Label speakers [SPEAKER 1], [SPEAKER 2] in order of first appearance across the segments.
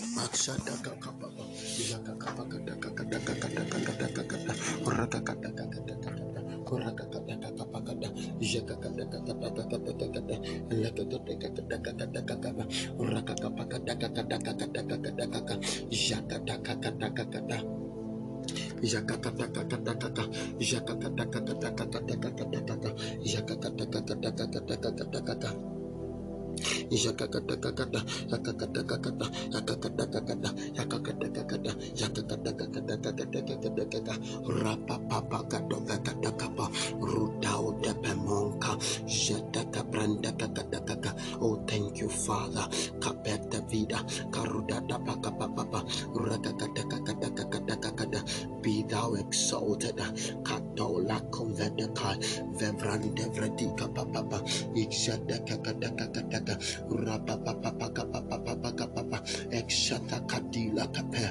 [SPEAKER 1] Akshadakakapapa, Oh, thank you, Father. Kapeta vida, karudadapakapapapa, rakakadakakadakakadakakada. Be thou exalted. Katola convedekai, vredika papapa, Exata kadila kape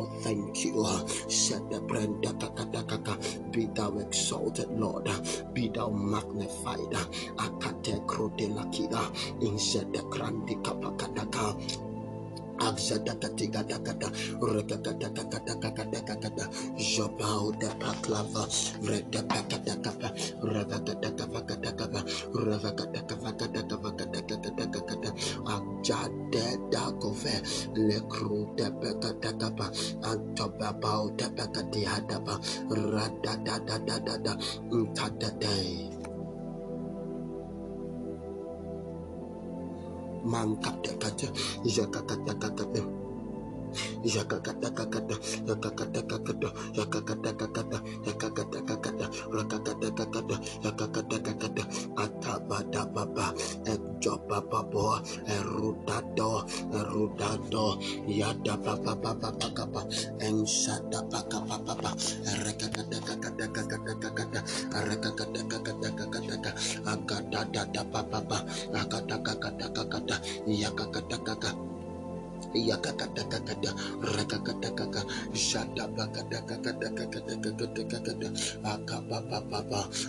[SPEAKER 1] Lord thank you be thou exalted, Lord. Be thou magnified. Akate krote lakida. Inset the grandi kapakataka. Agzadakatigadagada, Rekakadakadakadakadakada, Jabao de Paklava, Reda Pakadakapa, Ravakadakavakadakava, Ravakadakavakadakavakadakadakada, Ajade Dakove, Lekru de Pakadakapa, Antobabao de Pakadiadaba, Radadadadada, Untadade. Mankadakata, Jakakadakadakada. Yakakatakakata, yakakatakakata, yakakatakakata, yakakatakakata, rakakatakakata, yakakatakakata, atabadababa, ejobababo, erudado, erudado, yadababababababa, ensadabakabababa, erekakatakakatakakatakata, erekakatakakatakataka, agadadadabababa, akatakatakakata, yakakatakaka, Yakakatakakata, rakakatakaka,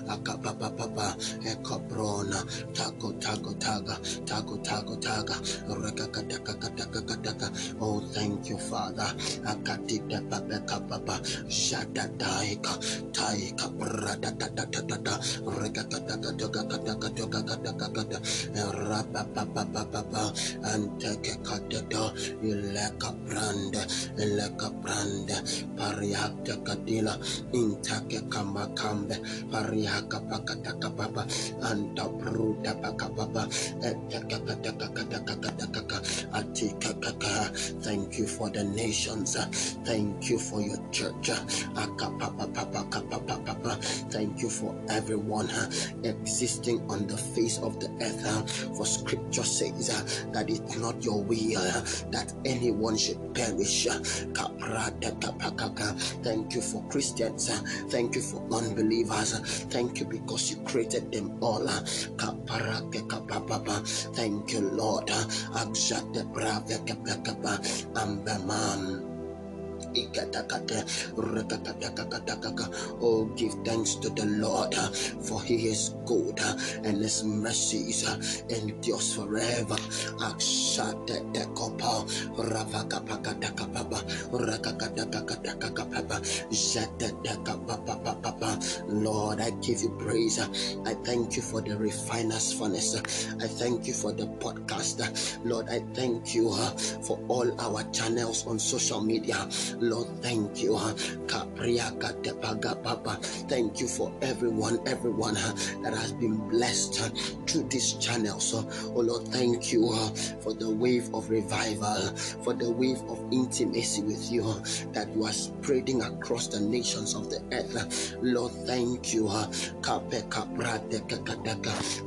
[SPEAKER 1] akabababa, ekobrona, tago tago taga, tago tago taga, rakakatakakadakadaka. Oh, thank you, Father. Akatita babekababa, shadadaika, taika, bradadadadada, rakakatakadakadakadakadakada, rababababa, antekekadada, ileka brande ileka brande pariakta kadila intake kamba kambe pariaka pakataka baba anta bruda pakababa atikakaka thank you for the nations thank you for your church thank you for everyone existing on the face of the earth for scripture says that it's not your will that anyone should perish. Thank you for Christians. Thank you for unbelievers. Thank you because you created them all. Thank you, Lord. Ambeman. Ikatakata, rakatakatakataka. Oh, give thanks to the Lord, uh, for He is good uh, and His mercies uh, endures forever. Lord, I give you praise. I thank you for the refiner's furnace. I thank you for the podcast. Lord, I thank you for all our channels on social media. Lord, thank you. Thank you for everyone, everyone that has been blessed through this channel. So, oh Lord, thank you for the wave of revival, for the wave of intimacy with you that you are spreading across the nations of the earth. Lord, thank you.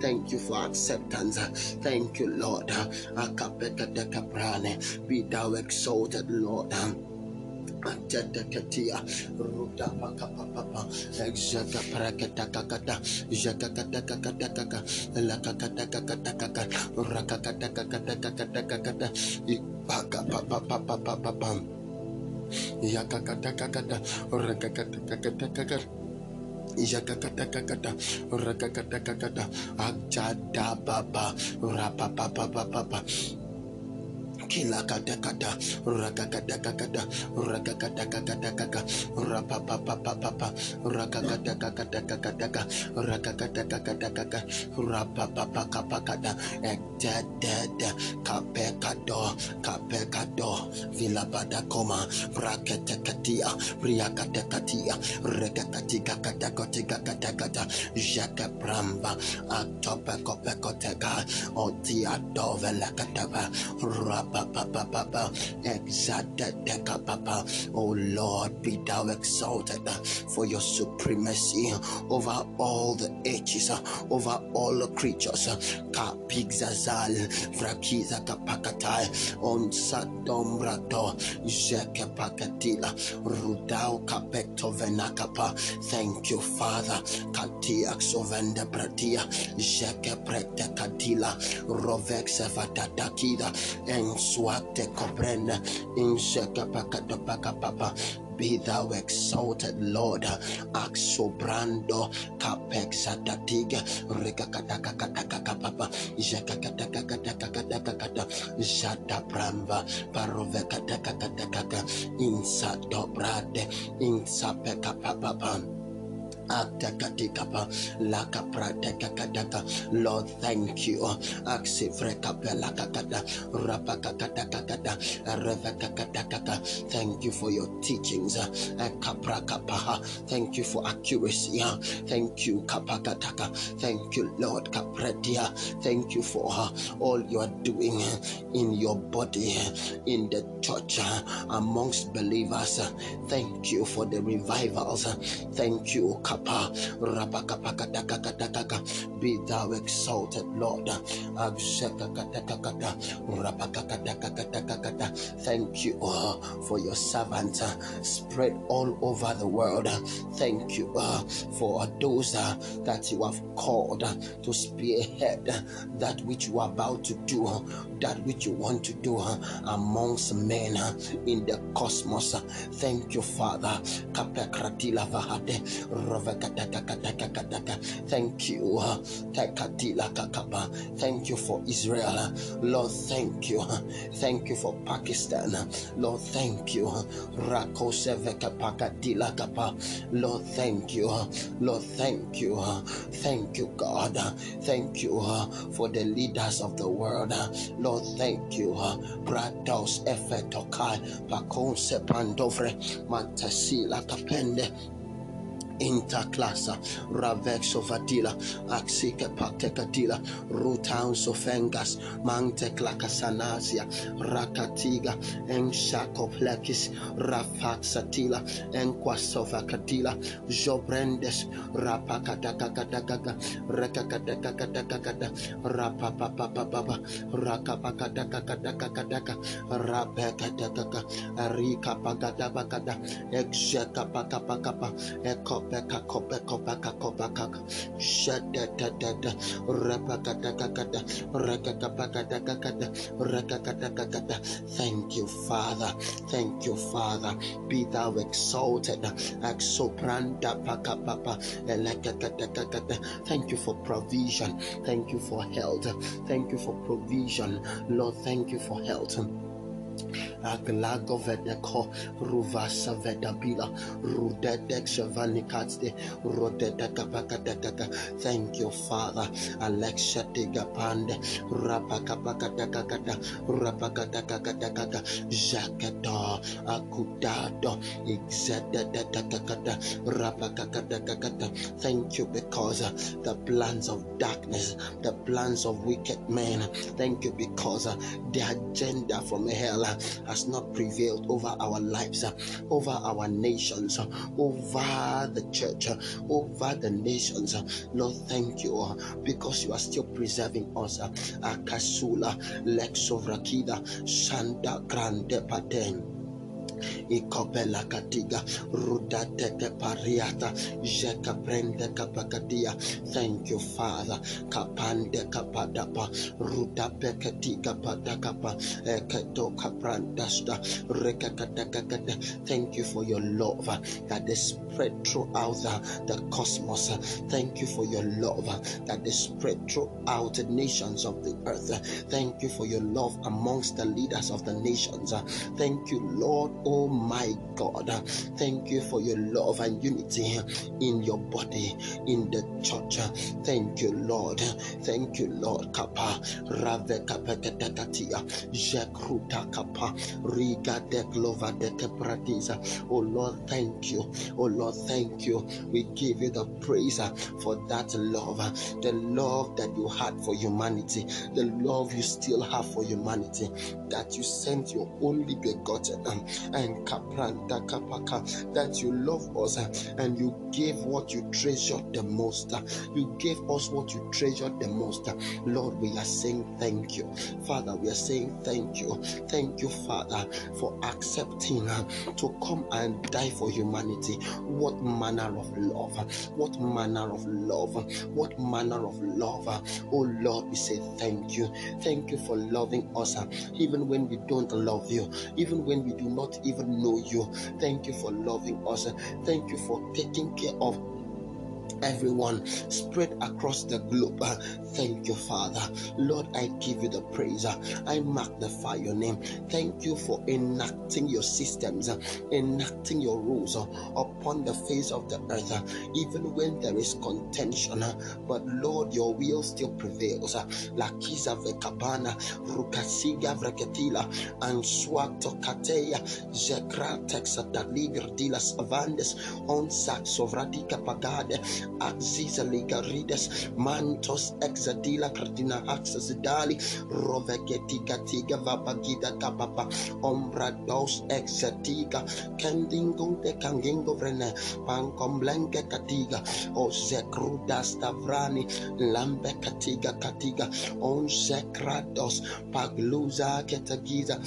[SPEAKER 1] Thank you for acceptance. Thank you, Lord. Be thou exalted, Lord. Antedekatia, Ruda Paka Papa, Exaka Prakatakakata, Jakakatakatakaka, Lakakatakatakaka, Rakakatakatakata, Ipaka Papa Papa Papa, Yakakatakata, Rakakatakatakata. Jakakatakakata, rakakatakakata, ajada baba, rapapapapapa, Kilakatakata, rakakatakakata, rakakatakakataka, rapapapapapa, rakakatakakatakataka, rakakatakakataka, rapapapakapakata, ekdedede, kapekado, kapekado, vilabadakoma, praketekatia, priakatekatia, rekakatikakatakatikakatakata, jakapramba, atopekopekoteka, otiadovelekataba, Rapapapapa, exalted. Oh Lord, be thou exalted uh, for your supremacy over all the ages, uh, over all the creatures. Uh, Kapigzazal, Vrakiza kapakatai, on Sadombrato, Jeke pakatila, Rudao kapeto venakapa. Thank you, Father. Katia sovenda pratia, Jeke prete katila, Rovex vatatakida, en suate cobrenda, in pakapapa. Be thou exalted, Lord. Axobrando capex atatiga rekakatakakatakakapapa jakakatakakatakakatakata jata bramba parovekatakakatakaka insa dobrade Lord, thank you. Thank you for your teachings. Thank you for accuracy. Thank you. Thank you, Lord. Thank you for all you are doing in your body, in the church, amongst believers. Thank you for the revivals. Thank you. Be thou exalted, Lord. Thank you uh, for your servants uh, spread all over the world. Thank you uh, for those that you have called to spearhead that which you are about to do, that which you want to do amongst men in the cosmos. Thank you, Father. Thank you. Thank you for Israel. Lord, thank you. Thank you for Pakistan. Lord, thank you. Lord, thank you. Lord, thank you. Thank you, God. Thank you for the leaders of the world. Lord, thank you. Brados efetokai pakonse pandovre mantasila kapende interclassa ravexo vadila axike patekatila rutan sofengas mante clacasanasia rakatiga enshacoplex rafaxatila enquasovacatila jobrendes rapakatakakatakaka rekakatakakatakakata rapapapapapa rakapakatakakatakakataka rapekatakaka rikapakatabakata exekapakapakapa ekopeka rekakatakakata thank you father. Thank you father. Be thou exalted. Exopranda elekakatakakata thank you for provision. Thank you for health. Thank you for provision. Lord thank you for health aglago vedeko ruvasa vedabila rudedek shavanikatste rodedekapakadekaka thank you father. Alexa tegapande rapakapakatakakata rapakatakakatakaka jakedo akudado exededekakata rapakakatakakata thank you because the plans of darkness the plans of wicked men. Thank you because the agenda from hell has not prevailed over our lives, uh, over our nations, uh, over the church, uh, over the nations. Lord, thank you because you are still preserving us. Akasula, Lexovrakida, Shanda Grande. Ikopela katiga ruda teke pariata jeka prende kapakadia. Thank you, Father. Kapande kapadapa ruda pekatiga padakapa eketo kaprandasta rekakatakakata. Thank you for your love that is spread throughout the, the cosmos. Thank you for your love that is spread throughout the nations of the earth. Thank you for your love amongst the leaders of the nations. Thank you, Lord, oh my God. Thank you for your love and unity in your body, in the church. Thank you, Lord. Thank you, Lord. Kappa, Rave Kapekatakatia, Jekruta Kappa, Riga de Glova de Kepratisa. Oh Lord, thank you. Oh Lord, thank you. We give you the praise for that love, the love that you had for humanity, the love you still have for humanity, that you sent your only begotten and that you love us uh, and you gave what you treasured the most. uh, You gave us what you treasured the most. uh. Lord, we are saying thank you. Father, we are saying thank you. Thank you, Father, for accepting to come and die for humanity. What manner of love? What manner of love? What manner of love? Oh Lord, we say thank you. Thank you for loving us, even when we don't love you, even when we do not even know you. Thank you for loving us. Thank you for taking care of everyone spread across the globe. Thank you, Father. Lord, I give you the praise. I magnify your name. Thank you for enacting your systems, enacting your rules upon the face of the earth, even when there is contention. But Lord, your will still prevails. Lakiza vekabana, rukasiga vreketila, and swato kateya, zekra texata livir dilas avandes, on saxovradika pagade, Aziza Ligarides, Mantos Exadila Cardina Axasidali, Rovegetica Tiga Vapagida Kapapa, Ombra dos Exatiga, Kendingo de Kangingo Blanca Catiga, O Zekruda Stavrani, Lambe Catiga Catiga, On Zekrados, Pagluza Ketagiza,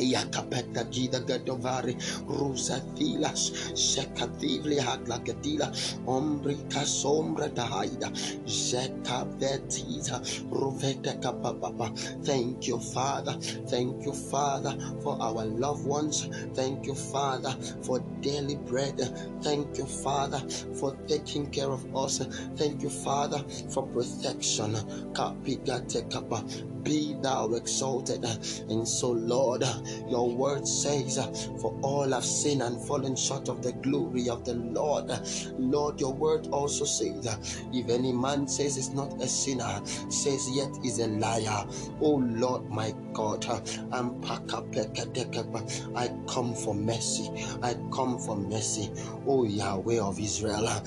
[SPEAKER 1] Yakapeta gida gadovari rusa thilas sekavivli haglakadila ombrika sombra dahaida zeka vetiza ruvete kapapapa. Thank you father. Thank you father for our loved ones. Thank you father for daily bread. Thank you father for taking care of us. Thank you father for protection. Kapigate kapa be thou exalted and so lord your word says, For all have sinned and fallen short of the glory of the Lord. Lord, your word also says, If any man says is not a sinner, says yet is a liar. Oh Lord, my God. I come for mercy. I come for mercy. Oh Yahweh of Israel, I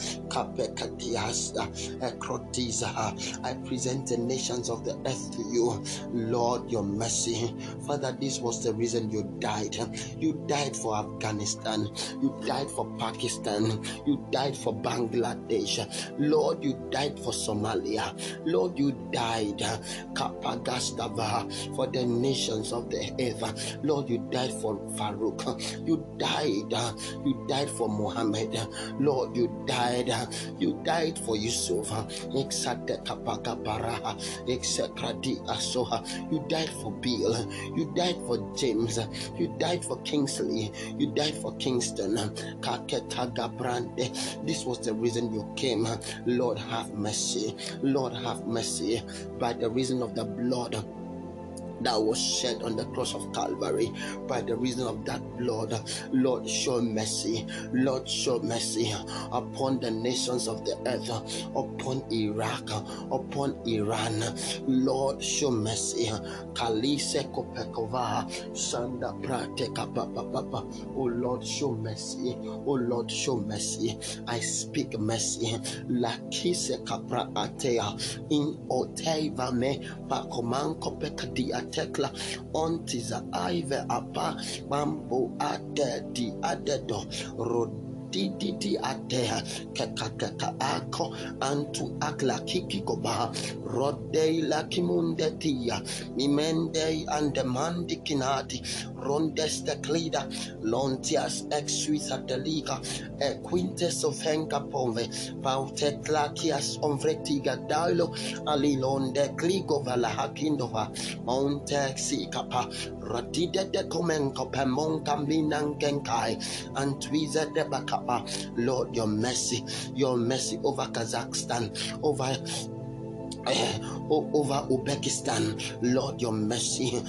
[SPEAKER 1] present the nations of the earth to you. Lord, your mercy. Father, this was the reason you died. You died for Afghanistan. You died for Pakistan. You died for Bangladesh. Lord, you died for Somalia. Lord, you died Kapagastava for the nations of the earth. Lord, you died for Farouk. You died. You died for Muhammad. Lord, you died. You died for Yusuf. Exate Kapakaparaha. Exekradi Asoha. Uh, you died for Bill. You died for James. You died for Kingsley. You died for Kingston. This was the reason you came. Lord, have mercy. Lord, have mercy. By the reason of the blood that was shed on the cross of Calvary by the reason of that blood. Lord, show mercy. Lord, show mercy upon the nations of the earth, upon Iraq, upon Iran. Lord, show mercy. Kalise kopekova, Sanda prateka papa papa. Oh Lord, show mercy. Oh Lord, show mercy. I speak mercy. Lakise kapra atea in oteva me pakoman kopekadia tekla. Ontiza aive apa mambo ade di adedo dididi atea kekakeka ako antu aklakikikoba rodei lakimundetia mimendei andemandi kinati rondesteklida lontias exsuisateliga e quintes of henkapove pauteklakias omvretiga dalo alilonde kligova lahakindova montexikapa radidede komenkope monkaminankenkai antwizedebaka Papa. Lord, your mercy, your mercy over Kazakhstan, over Eh, over Uzbekistan, Lord, your mercy,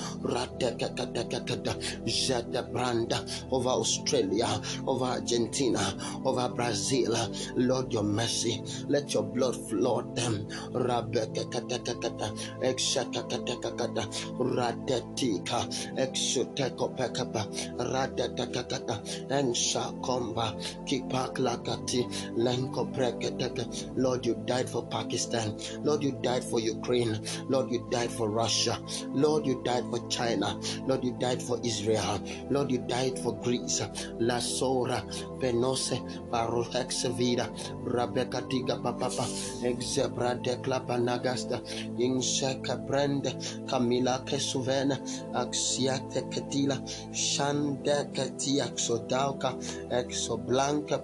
[SPEAKER 1] over Australia, over Argentina, over Brazil, Lord, your mercy, let your blood flood them, Radetika, Exotekopekapa, Radetakakada, Enshakomba, Kipaklakati, Lenko Lord, you died for Pakistan. Lord, you died for Ukraine. Lord, you died for Russia. Lord, you died for China. Lord, you died for Israel. Lord, you died for Greece. La Sora, Penose, Parohexavida, Rebecca Tiga Papa, Exebra de Clapanagasta, Inseka Brande, Camila Kesuvena, Axiate Ketila, Shande Ketia Xodauka, Exoblanca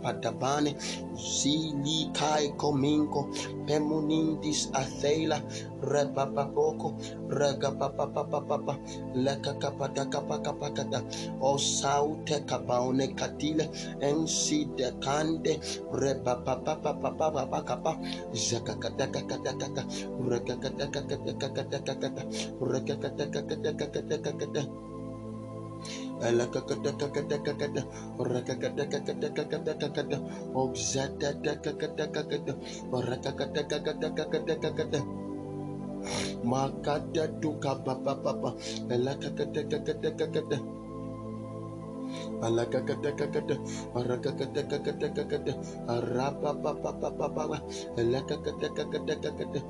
[SPEAKER 1] si li kai kominko pemunindis atheila repapapoko regapapapapapa lekakapakakapakapakata o saute kapaone katile ensi dekande repapapapapapapakapa zekakatakatakatakata rekakatakatakatakata rekakatakatakatakata Makata tuka papa papa alakakatakakata arakatakatakakata arapapapapapapa alakatakatakakata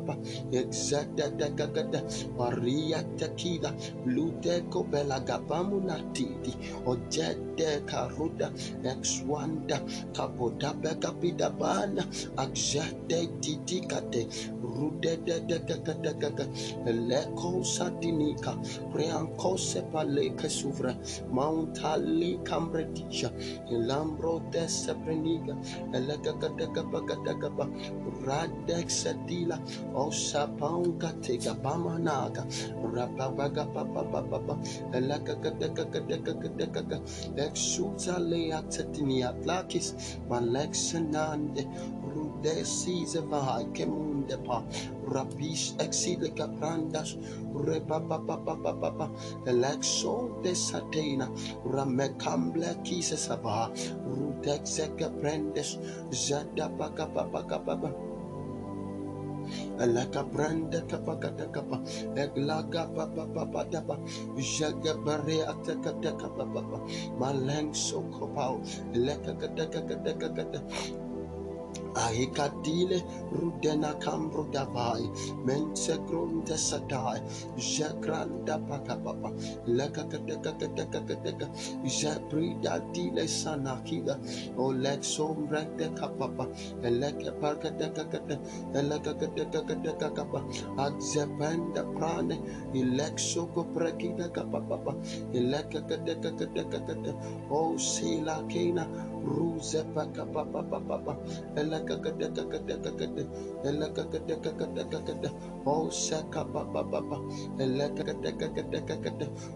[SPEAKER 1] exakapakapakapakapa, rapakapapakapapa exadadakakada maria tekila luteko belagabamu natidi. Ojede karuda exwanda. Kapodabekapidabana axade titikate rudededekakadekaka leko sadinika preankose paleke suvre mountali kambredisha lambro desepreniga elekakadekapakadekapa radexadila osapaunka tega bamanaga rababaga papapapapa elakakadekakadekakadekaka exuza leatetinia plakis malexenande. Rude sizevai kemunde pa rabish exileka brandas rebabababababa elexo de satena ramekamble kisesava rudexeka prendes zadabakapapakapapa Alaka branda kapa kata kapa. Eglaga pa pa pa pa da pa. Jaga bare ata kata kapa pa pa. Malang so kopao. Leka kata kata kata kata. Ahikadile rudena kambro davai, mensegronte satai, jegranda pacapapa, lecacatecatecatecateca, jebrida dile sanakida, o lexom recte capapa, elecaparcatecacate, elecacatecatecateca, axependa prane, elexoco precida capapa, elecacatecatecatecateca, o sila cana.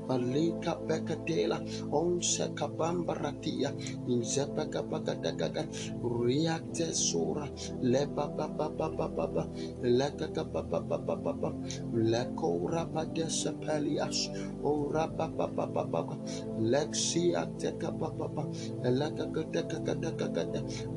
[SPEAKER 1] Alika Bekadela, Onse Kabambaratia, Inzepeka Bakadagaga, Reacte Sura, Lepa Papa Papa Papa, Leka Papa Papa Papa, Leko Rapagespelias, O Rapa Papa Papa, Lexia Teka Papa, Leka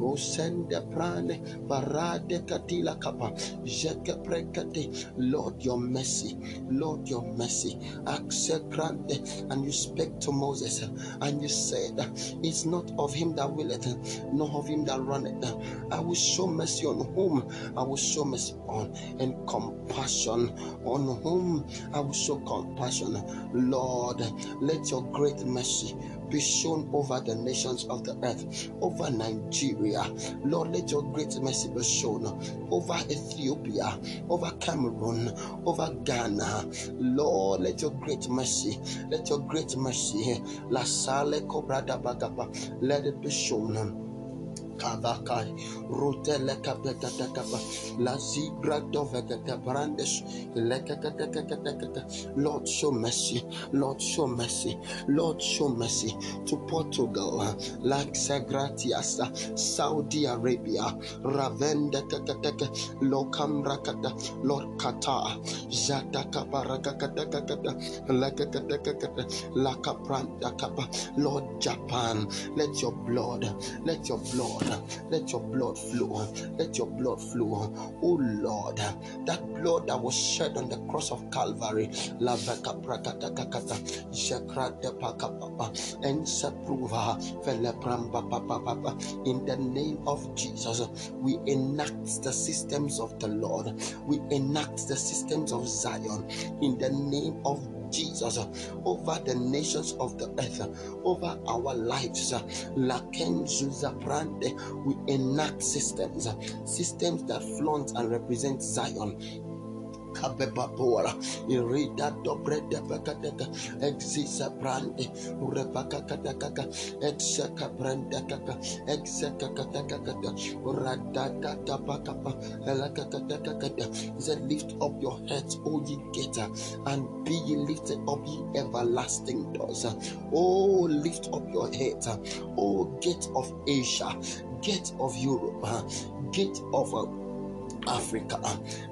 [SPEAKER 1] oh sende prana Zebrane, Barade Katila Kapa, Jeke Prekate, Lord, your mercy, Lord, your mercy, Accept grant, and you spake to Moses, and you said, It's not of him that willeth, nor of him that runneth. I will show mercy on whom? I will show mercy on, and compassion on whom? I will show compassion. Lord, let your great mercy be shown over the nations of the earth, over Nigeria. Lord, let your great mercy be shown over Ethiopia, over Cameroon, over Ghana. Lord, let your great mercy, let your great mercy, let it be shown Kavakai, La Lord, show mercy, Lord, show mercy, Lord, show mercy to Portugal, like Sagratias, Saudi Arabia, Ravenda Kakataka, Lokam Rakata, Lord Qatar, Jataka Parakakata, Lakakata, Lakapranta Lord Japan, let your blood, let your blood let your blood flow. Let your blood flow. Oh Lord, that blood that was shed on the cross of Calvary. Pakapapa. And. In the name of Jesus, we enact the systems of the Lord. We enact the systems of Zion. In the name of Jesus uh, over the nations of the earth, uh, over our lives. Uh, we enact systems, systems that flaunt and represent Zion kabeba pora irida dobre de bakateka exisa brande urepaka katakaka exaka brande kaka exaka katakaka uradata tabakapa elaka katakaka said lift up your heads o ye gates and be ye lifted up ye everlasting doors. Oh lift up your heads oh gate of Asia gate of Europe gate of Africa.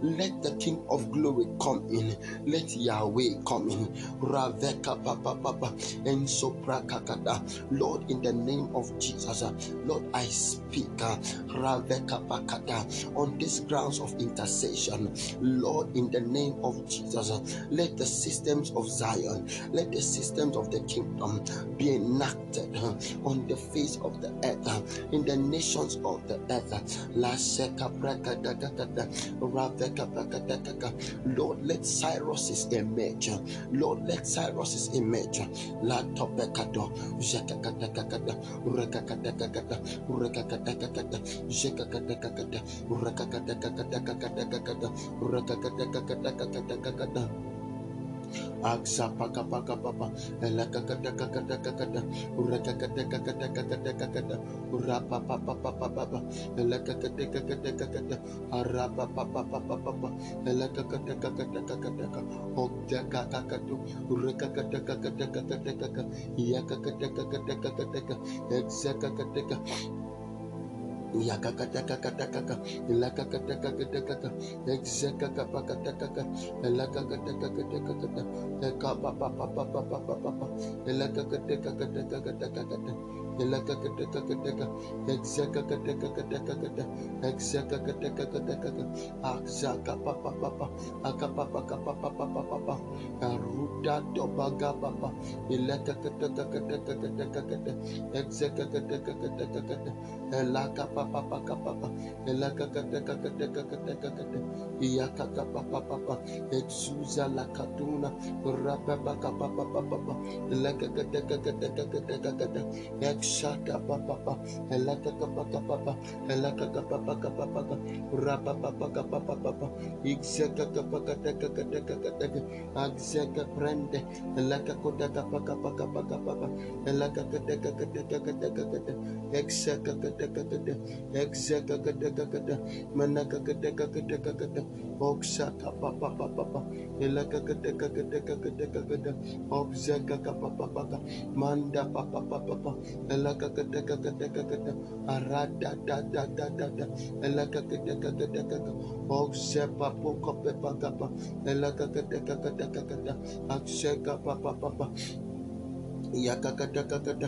[SPEAKER 1] Let the King of Glory come in. Let Yahweh come in. Raveka papa papa and soprakakada. Lord, in the name of Jesus, Lord, I speak uh, Raveka pakada on these grounds of intercession. Lord, in the name of Jesus, let the systems of Zion, let the systems of the kingdom be enacted uh, on the face of the earth, uh, in the nations of the earth. La seka Lord, let Cyrus's emerge. Lord, let Cyrus's emerge. La topekado, jekakatakakata, rekakatakakata, rekakatakakata, aksa paka paka papa elaka kata kata kata kata uraka kata kata kata kata kata urapa papa papa papa elaka kata kata kata kata arapa papa papa papa elaka kata kata kata kata okja kaka katu uraka kata kata kata kata iya kata kata kata kata eksa kata kata yakakatakakatakaka ilakakatakakatakaka exekakapakatakaka ilakakatakatakakata ekapapapapapapapa ilakakatakakatakakatakata exuza la kata exata papa papa elaka papa papa elaka papa papa papa rapa papa papa papa exaka kata kata kata kata kata exaka prende elaka kota papa papa papa papa elaka kata kata kata kata kata exaka kata kata Exakakadakakada, Manakakadakakadakakada, Oksaka papa papa, Elakakadakakadakakadakada, Obzakaka papa papa, Manda papa papa, Elaka Elakakadakakadakakada,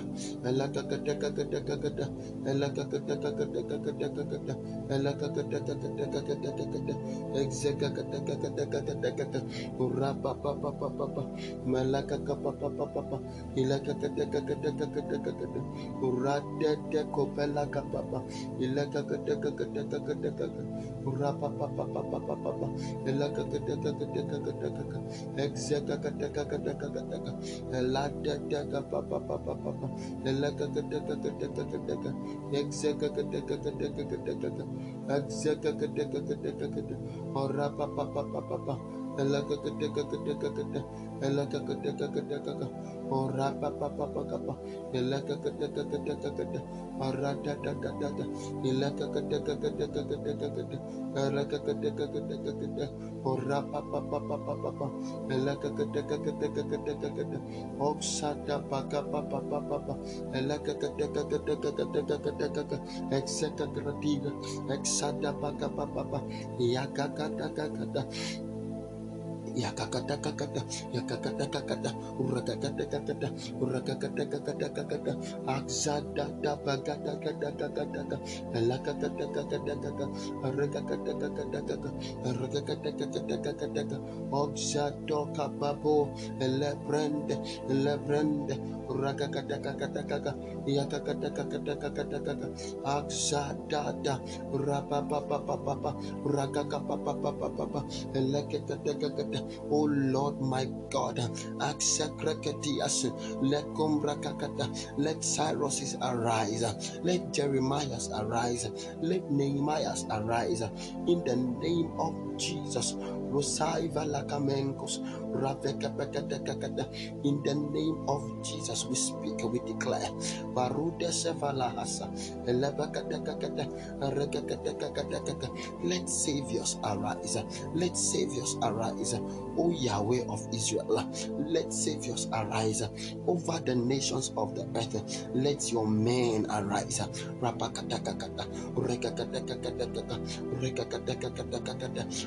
[SPEAKER 1] Urapapapapapa, Malakakapapapapa, Ilakakadakakadakakada, Uradadakopelakapapa, Ilakakadakakadakakada, Urapapapapapa, Ilakakadakakadakakada, Exekakadakakadakakada, Eladadakapapapapa, Elakakadakakadakakada, Exekakadakakadakakada, Exekakadakakadakada, Orapapapapapa, Elakakadakakadakakada, Elakakadakakadakaka, Orapapapapapa, Elakakadakakadakakada, Aradadadadada, Elakakadakakadakakada, Elakakadakakadakakada, Yakakadakakada, Yakakatakakata, yakakatakakata, urakakatakakata, urakakatakakata, akzada dabagatakataka, alakakatakakataka, arakakatakakataka, arakakatakakataka, okzado kababo, elebrende, elebrende, urakakatakakataka, yakakatakakataka, akzadada, rapapapapapa, urakakapapapapa, elekakatakakata. Oh Lord, my God, let Cyrus arise, let Jeremiah's arise, let Nehemiah's arise, in the name of Jesus. Rosaiva Lakamenkos. In the name of Jesus, we speak, we declare. Barude Sevalahasa. Let saviors arise, let saviors arise, O Yahweh of Israel. Let saviors arise over the nations of the earth. Let your men arise. Rapakatakakata, rekakatakakata, rekakatakakata,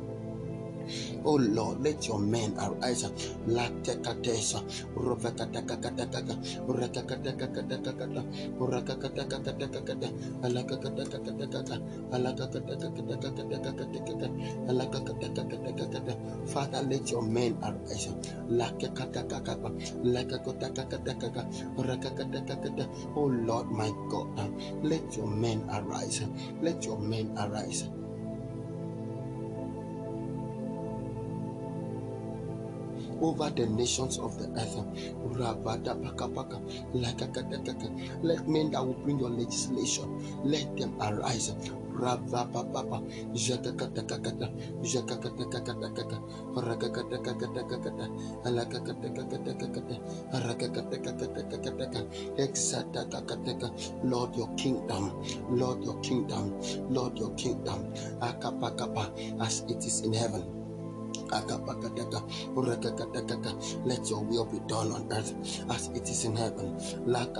[SPEAKER 1] Oh Lord, let your men arise. Latekatesa, Rovekatakataka, Rekakatakataka, Urakakatakataka, Alakakatakataka, Alakakatakataka, Father, let your men arise. Lakakatakaka, Lakakatakataka, Rakakatakata. Oh Lord, my God, let your men arise. Let your men arise. Over the nations of the earth. Let men that will bring your legislation, let them arise. Lord, your kingdom, Lord, your kingdom, Lord, your kingdom, as it is in heaven. Let your will be done on earth as it is in heaven. Lord,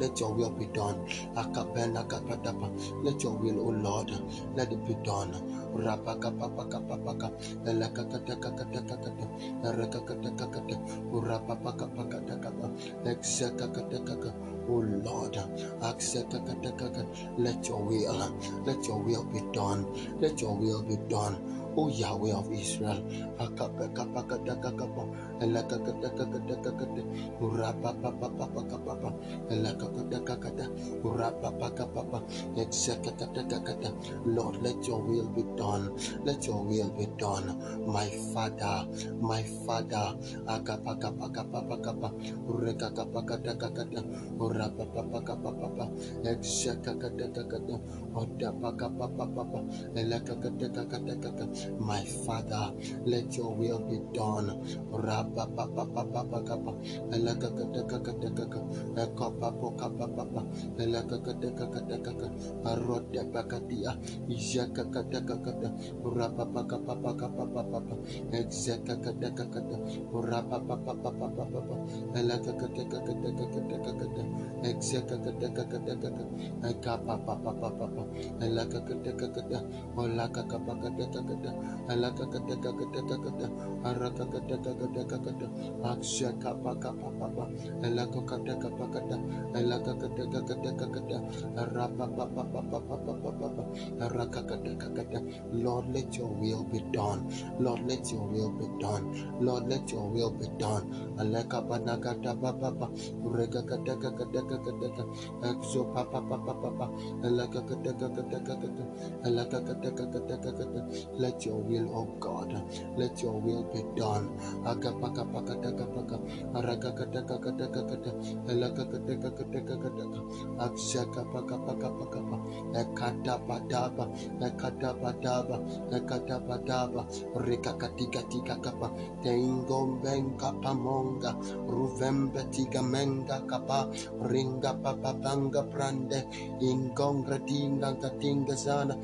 [SPEAKER 1] let your will be done. Let your will, O Lord, let it be done. Rapakapapakapapaka. Elakakatakakatakata. Erekakatakakata. Urapapakapakatakapa. Exakakatakaka. O Lord, let your will, let your will be done. Let your will be done. O Yahweh of Israel. Lord, let your will be done. Let your will be done. My Father, my Father. My Father, let your will be done. Alaka elakakata akshaka paka papa papa elakakata kapakata elakakata kakata kakata rapa papa papa papa papa rakakata kakata Lord let your will be done Lord let your will be done Lord let your will be done elakapanakata papa papa rekakata kakata kakata exo papa papa papa elakakata kakata kakata elakakata kakata kakata let your will of God let your will be done agapa paka paka daka paka araka kada kada daka kada helaka kada kada daka kada abshaka paka paka paka pa ekada pada pakapakadakapaka arakadakadakadakada elakadakadakadakada akshakapakapakapakapa ekadabadaba ekadabadaba ekadabadaba rikakatikatikakapa teingombenkapamonga ruvembetigamenda kapa ringapapapanga prande ingongradingankatengazana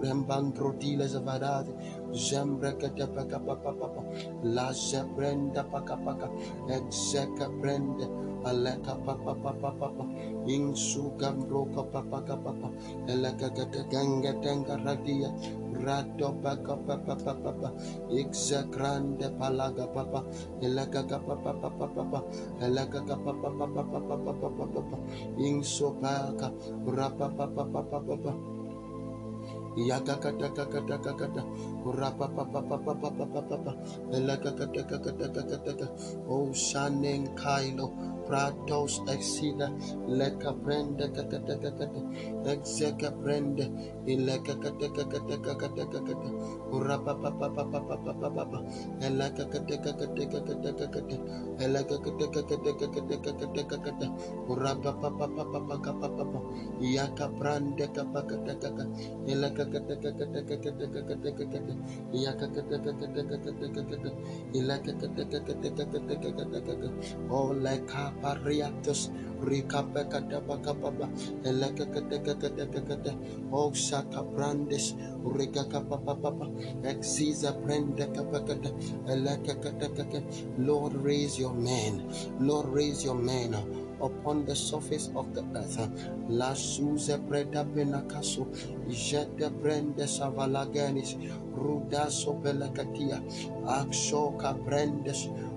[SPEAKER 1] rembangrodilazavadade Jambrekete paka paka paka. La jebrenda paka paka. Exeke brenda Aleka papa papa papa. Insu gambroka papa papa. Eleka gata ganga tanga radia. Rado paka papa papa. Exe grande palaga papa. Eleka papa papa papa. Eleka papa papa papa papa papa. Insu paka. Rapa papa papa papa. Yakakatakatakata, Rapapapapapapapapa, Elakakatakatakataka, O oh, Shanen Kailo, Pratos Exina, Leka Brenda Kakatakata, Exeka Brenda, Ilekakatakatakatakatakata, Rapapapapapapapapa, Elakakatakatakatakatakata, Elakakatakatakatakatakata, Rapapapapapapapapa, Yaka Branda Kapakatakaka, Oh, like Capariatus, Ricapacatapacapapa, Elecacatacatacata, Oh, Shaka Brandes, Ricacapapapa, Exiza Capacata, Elecacatacata. Lord, raise your man. Lord, raise your man upon the surface of the earth. La suze preda penakaso, jete brende savalaganis, rudaso belakatia, akshoka brendes,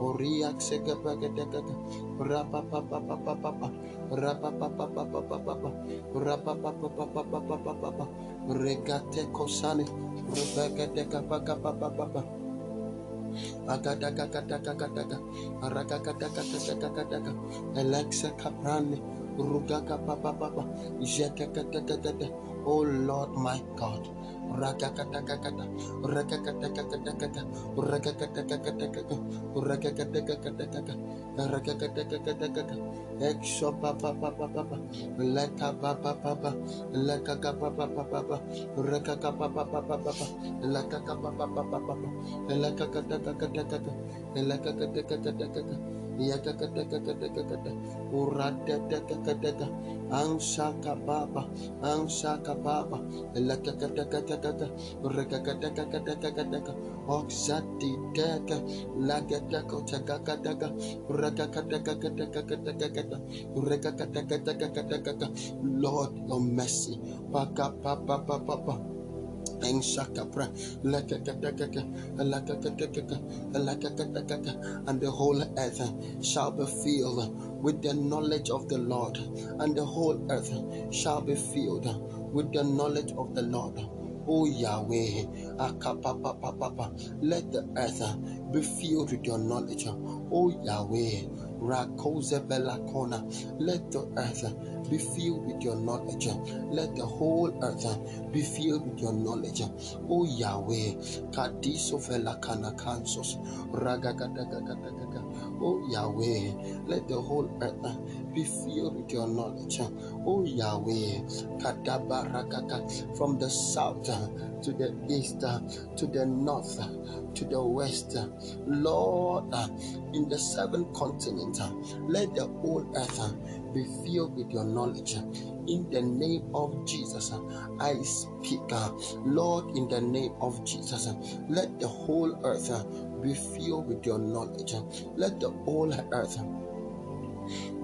[SPEAKER 1] Oriak segepegetegege. Rapapapapapapapa. Rapapapapapapapa. Rapapapapapapapa. Regate kosane. Rebegetegepagapapapa. Agadagadagadagadaga. Aragadagadagadagadagadag. Alexa Caprani. Rugaka papa papa. Jekakakakakak. Oh Lord my God. Rakakatakakata, rakakatakakatakata, rakakatakakatakata, rakakatakakatakata, rakakatakakatakata. Exo papa papa papa, leka papa papa, leka papa papa papa, rakaka papa papa papa, leka papa papa papa, leka katakakatakata, leka katakakatakata. Yatakatakatakatakata. Uratatakataka. Anshaka Baba. Anshaka Baba. Lakatakatakataka. Rakatakatakataka. Oxati Taka. Lagatakotakatakataka. Rakatakatakatakatakata. Rakatakatakatakatakata. Lord, your mercy. Paka Papa Papa Papa. And the whole earth shall be filled with the knowledge of the Lord, and the whole earth shall be filled with the knowledge of the Lord. O Yahweh, ah, let the earth be filled with your knowledge. O Yahweh, Rakoze Belakona, let the earth be filled with your knowledge. Let the whole earth be filled with your knowledge. Oh Yahweh, Kadiso Vela Kanakansos, Ragagadagadaga. Oh Yahweh, let the whole earth be filled with your knowledge. Oh Yahweh, from the south to the east, to the north, to the west. Lord, in the seven continents, let the whole earth be filled with your knowledge. In the name of Jesus, I speak, Lord, in the name of Jesus, let the whole earth be filled with your knowledge. Let the whole earth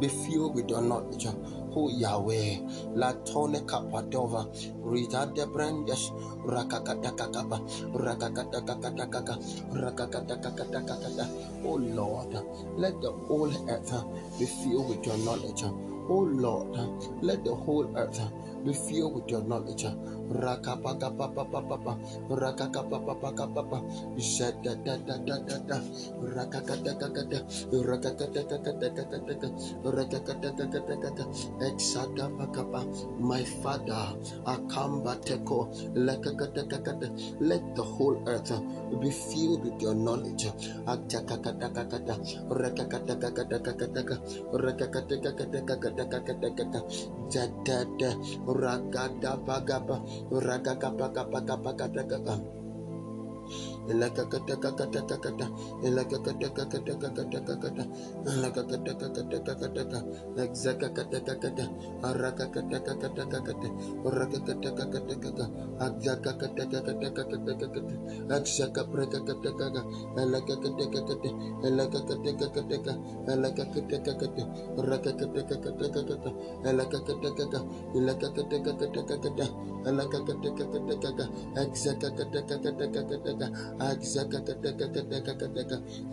[SPEAKER 1] be filled with your knowledge. Oh Yahweh, La Tone Kapadova, Rita de Brandes, Rakakatakakapa, Rakakatakakataka, Rakakatakakatakata. Oh Lord, let the whole earth be filled with your knowledge. Oh Lord, let the whole earth be filled with your knowledge. Rakapakapapapapa, Rakakapapapapapa, Jadadadadadada, Rakakatakakata, Rakakatakataka, Rakakatakataka, Exadapakapa, my Father, Akamba Teko, let the whole earth be filled with your knowledge. Aktakakatakata, Rakakatakataka, Rakakatakataka, Jadada, Ragada Bagaba, Ragakapakapakapakataka. Elakakatakakatakakata, elakakatakatakatakata, elakakatakatakatakata, exakakatakata, arakakatakakatakata, rakakatakakatakata, axakakatakatakatakata, axakaprakakatakata, elakakatakata, elakakatakataka, elakakatakata, rakakatakakatakata, elakakatakata, elakakatakakatakata, elakakatakataka,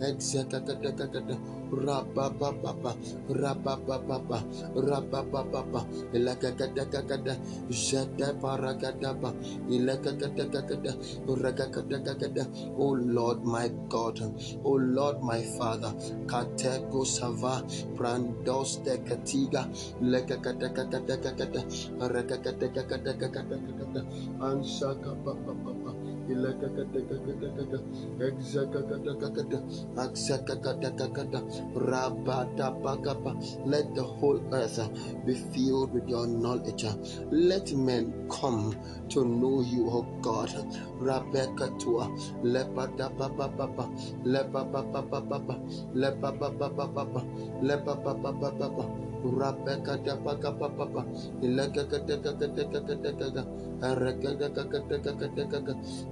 [SPEAKER 1] exakakatakataka, Axakatakatakataka, Exakatakatakata, Rapapapa, Rapapapa, Rapapapa, Ilakatakatakata, Jata Parakatapa, Ilakatakatakata, Rakatakatakata, O Lord my God, O Lord my Father, Kateko Sava, Brandos de Katiga, Lekatakatakata, Rakatakatakata, Ansaka Papa. Let the whole earth be filled with your knowledge. Let men come to know you, O God. Rebecca Tua, Lepapapapa, Lepapapapa, Lepapapapa. Rabeka tapaka papa, ilaka kateka kateka kateka, araka kateka kateka,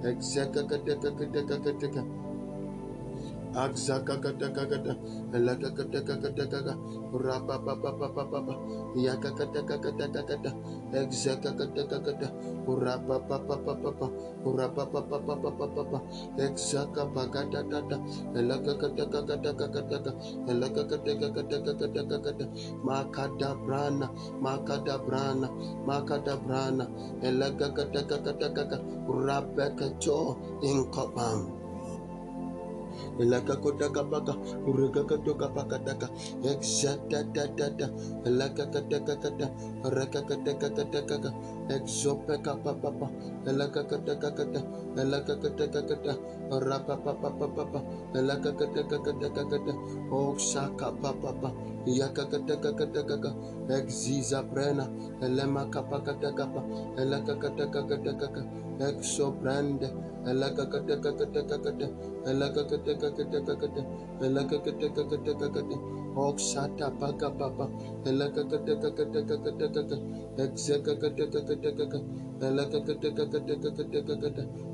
[SPEAKER 1] exeka kateka kateka kateka. Axakakatakakata, Elakakatakataka, Rapapapapapapa, Yakakatakakatakata, Exakatakata, Rapapapapapa, Rapapapapapa, Exakapakatata, Elakakatakataka, Elakakatakataka, Makadabrana, Makadabrana, Makadabrana, Elakakatakataka, Rapakato, Inkopam. Elakakotaka Urikakatokapakataka, Exatatata, Elakakatakata, Rakakatakataka, Exopekapapa, Elakakatakata, Elakakatakata, Rapapapapa, Elakakatakata, Oksaka Papa, Yakakatakataka, Exiza Brena, Elemakapakatakapa, Elakakatakataka, Exobrande, Elakakatakata, Elakakatakata, Elakakatakata, Oksata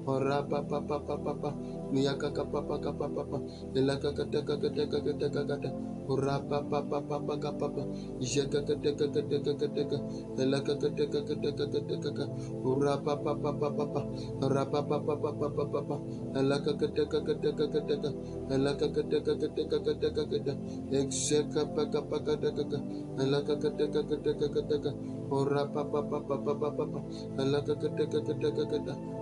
[SPEAKER 1] Paka Papa, Elakakatakata, Exakakatakata, Elakakatakata, Orapa Papa Papa, Papa Papa, Elakakatakata, Urapa Papa Papa Papa, Jakakatakata, Elakakatakata, Urapa Papa Papa, Rapa Papa Papa Papa, Elakakatakata, Elakakatakata, Exeka Paka Paka, Elakakatakata, Urapa Papa Papa Papa, Elakakatakata, Arakakatakata,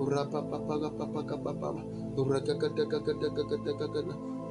[SPEAKER 1] Rapa papa papa papa papa. Rakakatakatakatakatakatana.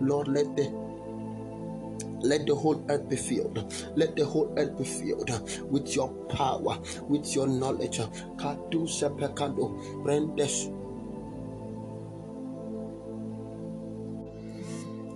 [SPEAKER 1] Lord let the let the whole earth be filled. Let the whole earth be filled with your power, with your knowledge.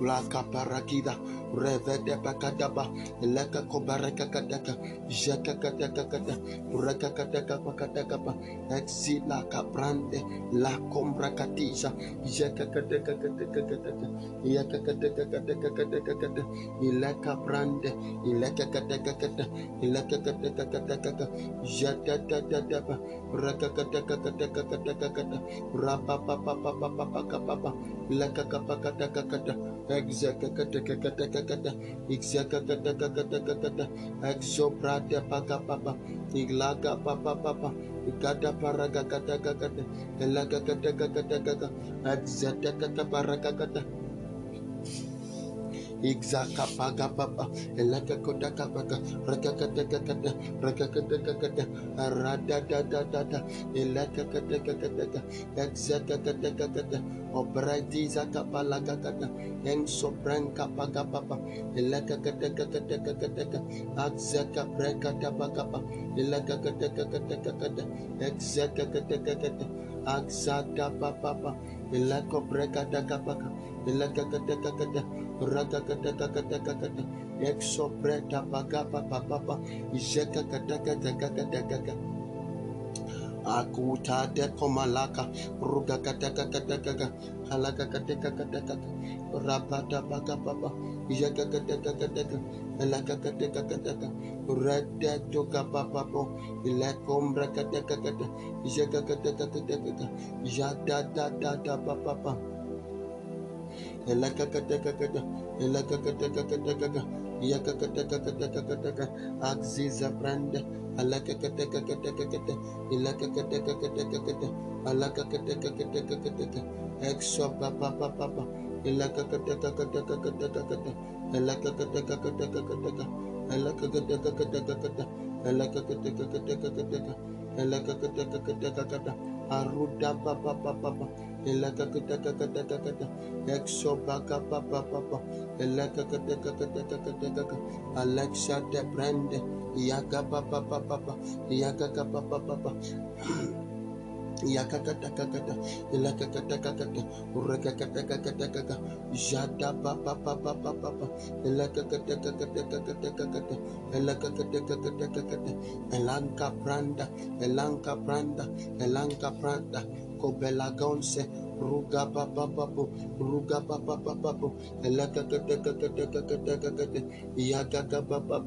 [SPEAKER 1] Laka parakida, revede pakadaba, leka kobareka kadaka, jaka kadaka kada, reka kadaka pakadaka pa, exila kaprande, la combra katisa, jaka kadaka kadaka kadaka, yaka kadaka kadaka kadaka kada, ileka brande, ileka kadaka kada, ileka kadaka kadaka, jata da da pa, reka kadaka kadaka kadaka kada, rapa pa pa pa pa pa pa pa pa, leka kapakadaka kada, Exekakatekatekatekata, Exekatekatekatekatekata, Exoprate Pakapapa, Iglaga Papa Papa, Ikata Paragakatakata, Elagakatakataka, Exetekataparakata. Igzaka paga papa, elaka koda kapaka, rakakata kakata, rakakata kakata, arada da da da da, elaka kata kakata, exaka kata kakata, obradi zaka pala kakata, en sopran kapaga papa, elaka kata kakata kakata, axaka breka tapakapa, elaka kata kakata kakata, exaka kata kakata, axata papa, elaka breka takapaka, elaka kata kakata, Ratakatakatakatakata. Exopreta bagapa papapa. Zekakatakatakataka. Akuta de komalaka. Rugakatakatakatakaka. Halakatakatakataka. Rabata bagapapa. Zekakatakataka. Lakakatakataka. da da Zekakatakataka. Jadadadadapapapa. Aziza brand alakakatakakatakakata ilakakatakatakakata alakakatakatakakatakata exo papa papa ilakakatakatakakatakata alakakatakatakakatakata alakakatakatakakata alakakatakatakakatakata alakakatakatakakata aruda papa papa elakakatakakatakata, exo baka papa papa, elakakatakakatakata, Alexa de brande, yaka papa papa, yaka papa papa. Yakakatakakata, ilakakatakakata, urakakatakakatakaka, jada papa papa papa, ilakakatakakatakakatakata, ilakakatakakatakata, elanka pranda, elanka pranda, elanka pranda, Leko Belagonse, Ruga Papapo, Ruga Papapo, Elakatakatakatakatakatakate, Yakaka Papa,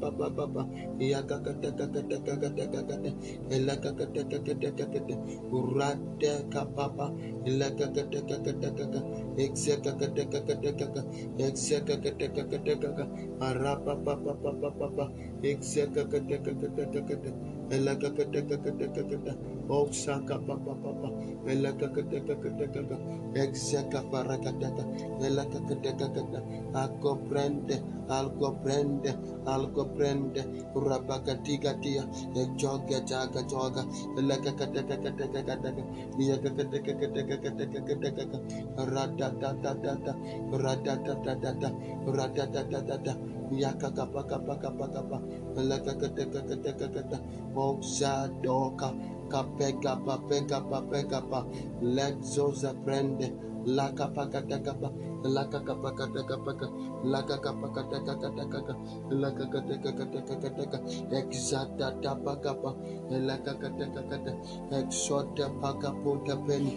[SPEAKER 1] Yakakatakatakatakatakatakate, Elakatakatakate, Urateka Papa, Elakatakatakataka, Exekatakatakataka, Exekatakatakataka, Arapa Papa Papa Papa, Exekatakatakataka. Osaka papa algo prende, algo prende, algo prende, rabagadigadia, joga jaga joga, lakakatakatakataka, yakatakatakatakatakataka, radadadadada, radadadadada, radadadadada, yakakapakapakapakapa, lakakatakatakata, oxadoka, kapeka papeka papeka pa, lexosa prende, lakapakatakapa, lakakapakatakapaka, lakakapakatakakatakaka, lakakatakatakakataka, exatatapakapa, lakakatakakata, exota pakaputa peni,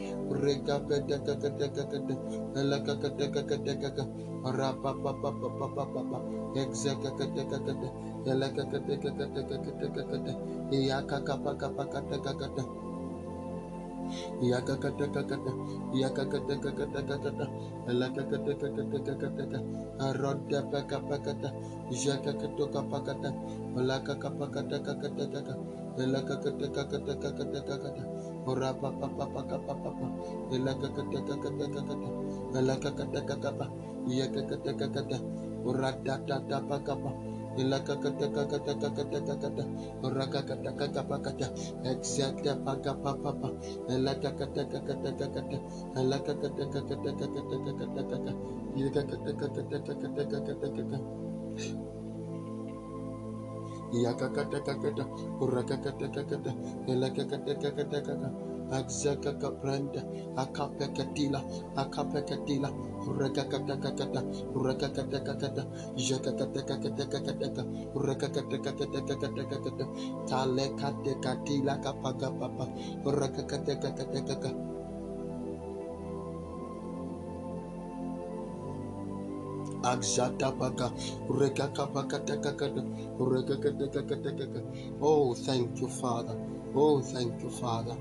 [SPEAKER 1] rekapetakatakakata, lakakatakatakaka, rapapapapapapapa, exakakatakakata, lakakatakatakakatakata, yakakapakapakatakakata, Yakakatakakata, yakakatakakatakata, alakakatakatakatakataka, arodapakapakata, jakakatokapakata, alakakapakatakakatakaka, alakakatakatakatakata, orapapapapapapapa, alakakatakakatakata, alakakatakakapa, yakakatakakata, oratatatapakapa, ilakakatakakatakata, orakakatakakapakata, exacta pakapapapa, Elakakatakatakata, elakakatakatakatakatakataka, yakakatakatakatakatakataka, yakakatakakata, urakakatakakata, elakakatakatakata, Axakakapranda, akapekatila, akapekatila, urakakatakakata, urakakatakakata, jakakatakatakatakataka, urakakatakatakatakataka, talekatekatila urekakapakatakakata, urekakatakataka. Oh, thank you, Father. Oh, thank you, Father.